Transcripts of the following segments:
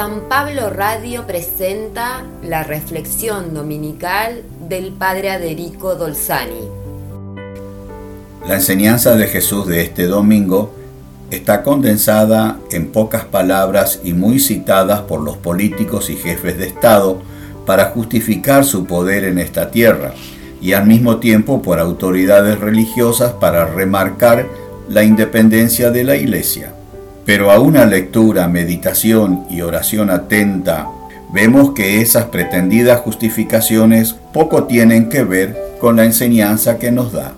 San Pablo Radio presenta la reflexión dominical del Padre Aderico Dolzani. La enseñanza de Jesús de este domingo está condensada en pocas palabras y muy citadas por los políticos y jefes de Estado para justificar su poder en esta tierra y al mismo tiempo por autoridades religiosas para remarcar la independencia de la Iglesia. Pero a una lectura, meditación y oración atenta, vemos que esas pretendidas justificaciones poco tienen que ver con la enseñanza que nos da.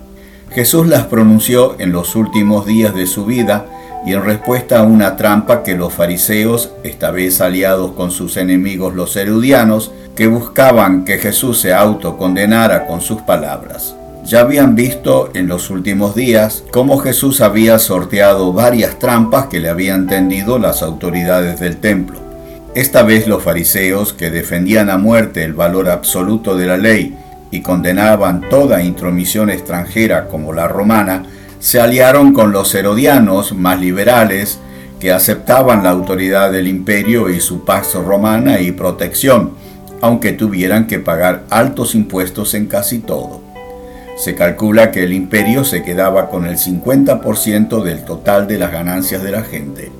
Jesús las pronunció en los últimos días de su vida y en respuesta a una trampa que los fariseos, esta vez aliados con sus enemigos los erudianos, que buscaban que Jesús se autocondenara con sus palabras. Ya habían visto en los últimos días cómo Jesús había sorteado varias trampas que le habían tendido las autoridades del templo. Esta vez los fariseos, que defendían a muerte el valor absoluto de la ley y condenaban toda intromisión extranjera como la romana, se aliaron con los herodianos más liberales que aceptaban la autoridad del imperio y su paz romana y protección, aunque tuvieran que pagar altos impuestos en casi todo. Se calcula que el imperio se quedaba con el 50% del total de las ganancias de la gente.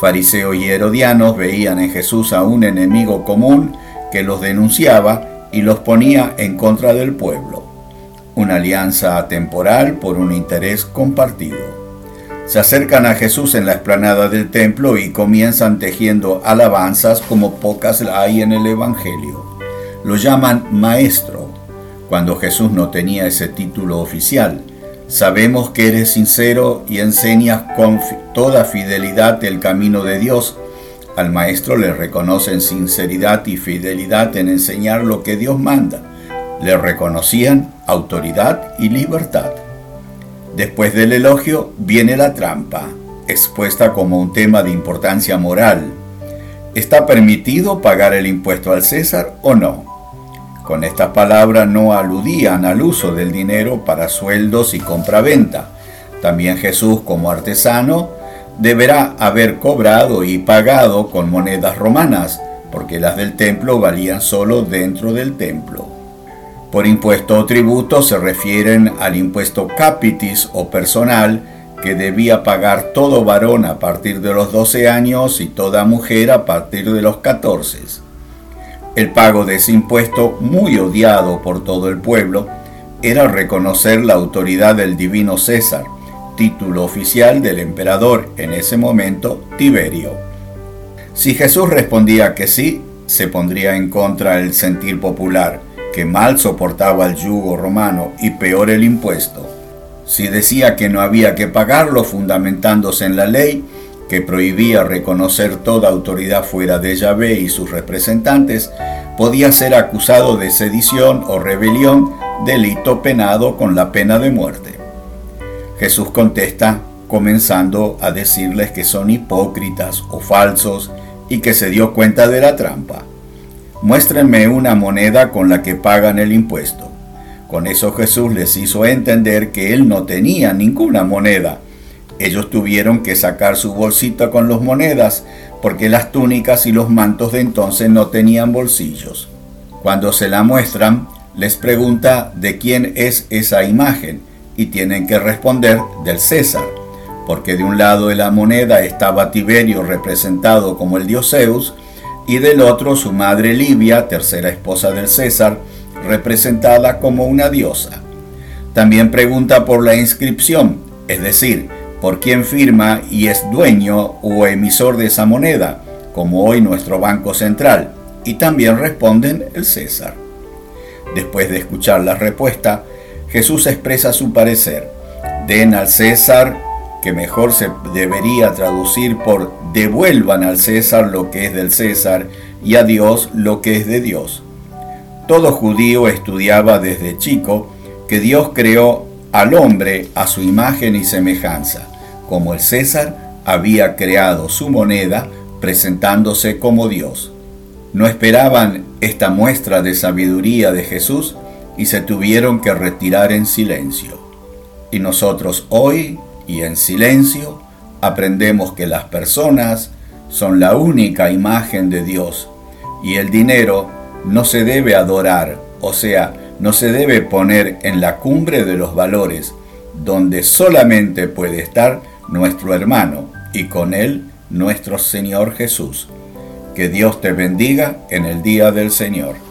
Fariseos y herodianos veían en Jesús a un enemigo común que los denunciaba y los ponía en contra del pueblo una alianza temporal por un interés compartido. Se acercan a Jesús en la explanada del templo y comienzan tejiendo alabanzas como pocas hay en el Evangelio. Lo llaman maestro, cuando Jesús no tenía ese título oficial. Sabemos que eres sincero y enseñas con toda fidelidad el camino de Dios. Al maestro le reconocen sinceridad y fidelidad en enseñar lo que Dios manda le reconocían autoridad y libertad. Después del elogio viene la trampa, expuesta como un tema de importancia moral. ¿Está permitido pagar el impuesto al César o no? Con esta palabra no aludían al uso del dinero para sueldos y compraventa. También Jesús como artesano deberá haber cobrado y pagado con monedas romanas, porque las del templo valían solo dentro del templo. Por impuesto o tributo se refieren al impuesto capitis o personal que debía pagar todo varón a partir de los 12 años y toda mujer a partir de los 14. El pago de ese impuesto, muy odiado por todo el pueblo, era reconocer la autoridad del divino César, título oficial del emperador en ese momento, Tiberio. Si Jesús respondía que sí, se pondría en contra el sentir popular, que mal soportaba el yugo romano y peor el impuesto. Si decía que no había que pagarlo fundamentándose en la ley, que prohibía reconocer toda autoridad fuera de Yahvé y sus representantes, podía ser acusado de sedición o rebelión, delito penado con la pena de muerte. Jesús contesta comenzando a decirles que son hipócritas o falsos y que se dio cuenta de la trampa muéstrenme una moneda con la que pagan el impuesto. Con eso Jesús les hizo entender que él no tenía ninguna moneda. Ellos tuvieron que sacar su bolsita con las monedas, porque las túnicas y los mantos de entonces no tenían bolsillos. Cuando se la muestran, les pregunta de quién es esa imagen y tienen que responder del César, porque de un lado de la moneda estaba Tiberio representado como el dios Zeus, y del otro su madre Livia, tercera esposa del César, representada como una diosa. También pregunta por la inscripción, es decir, por quién firma y es dueño o emisor de esa moneda, como hoy nuestro Banco Central, y también responden el César. Después de escuchar la respuesta, Jesús expresa su parecer. Den al César que mejor se debería traducir por devuelvan al César lo que es del César y a Dios lo que es de Dios. Todo judío estudiaba desde chico que Dios creó al hombre a su imagen y semejanza, como el César había creado su moneda presentándose como Dios. No esperaban esta muestra de sabiduría de Jesús y se tuvieron que retirar en silencio. Y nosotros hoy y en silencio aprendemos que las personas son la única imagen de Dios y el dinero no se debe adorar, o sea, no se debe poner en la cumbre de los valores, donde solamente puede estar nuestro hermano y con él nuestro Señor Jesús. Que Dios te bendiga en el día del Señor.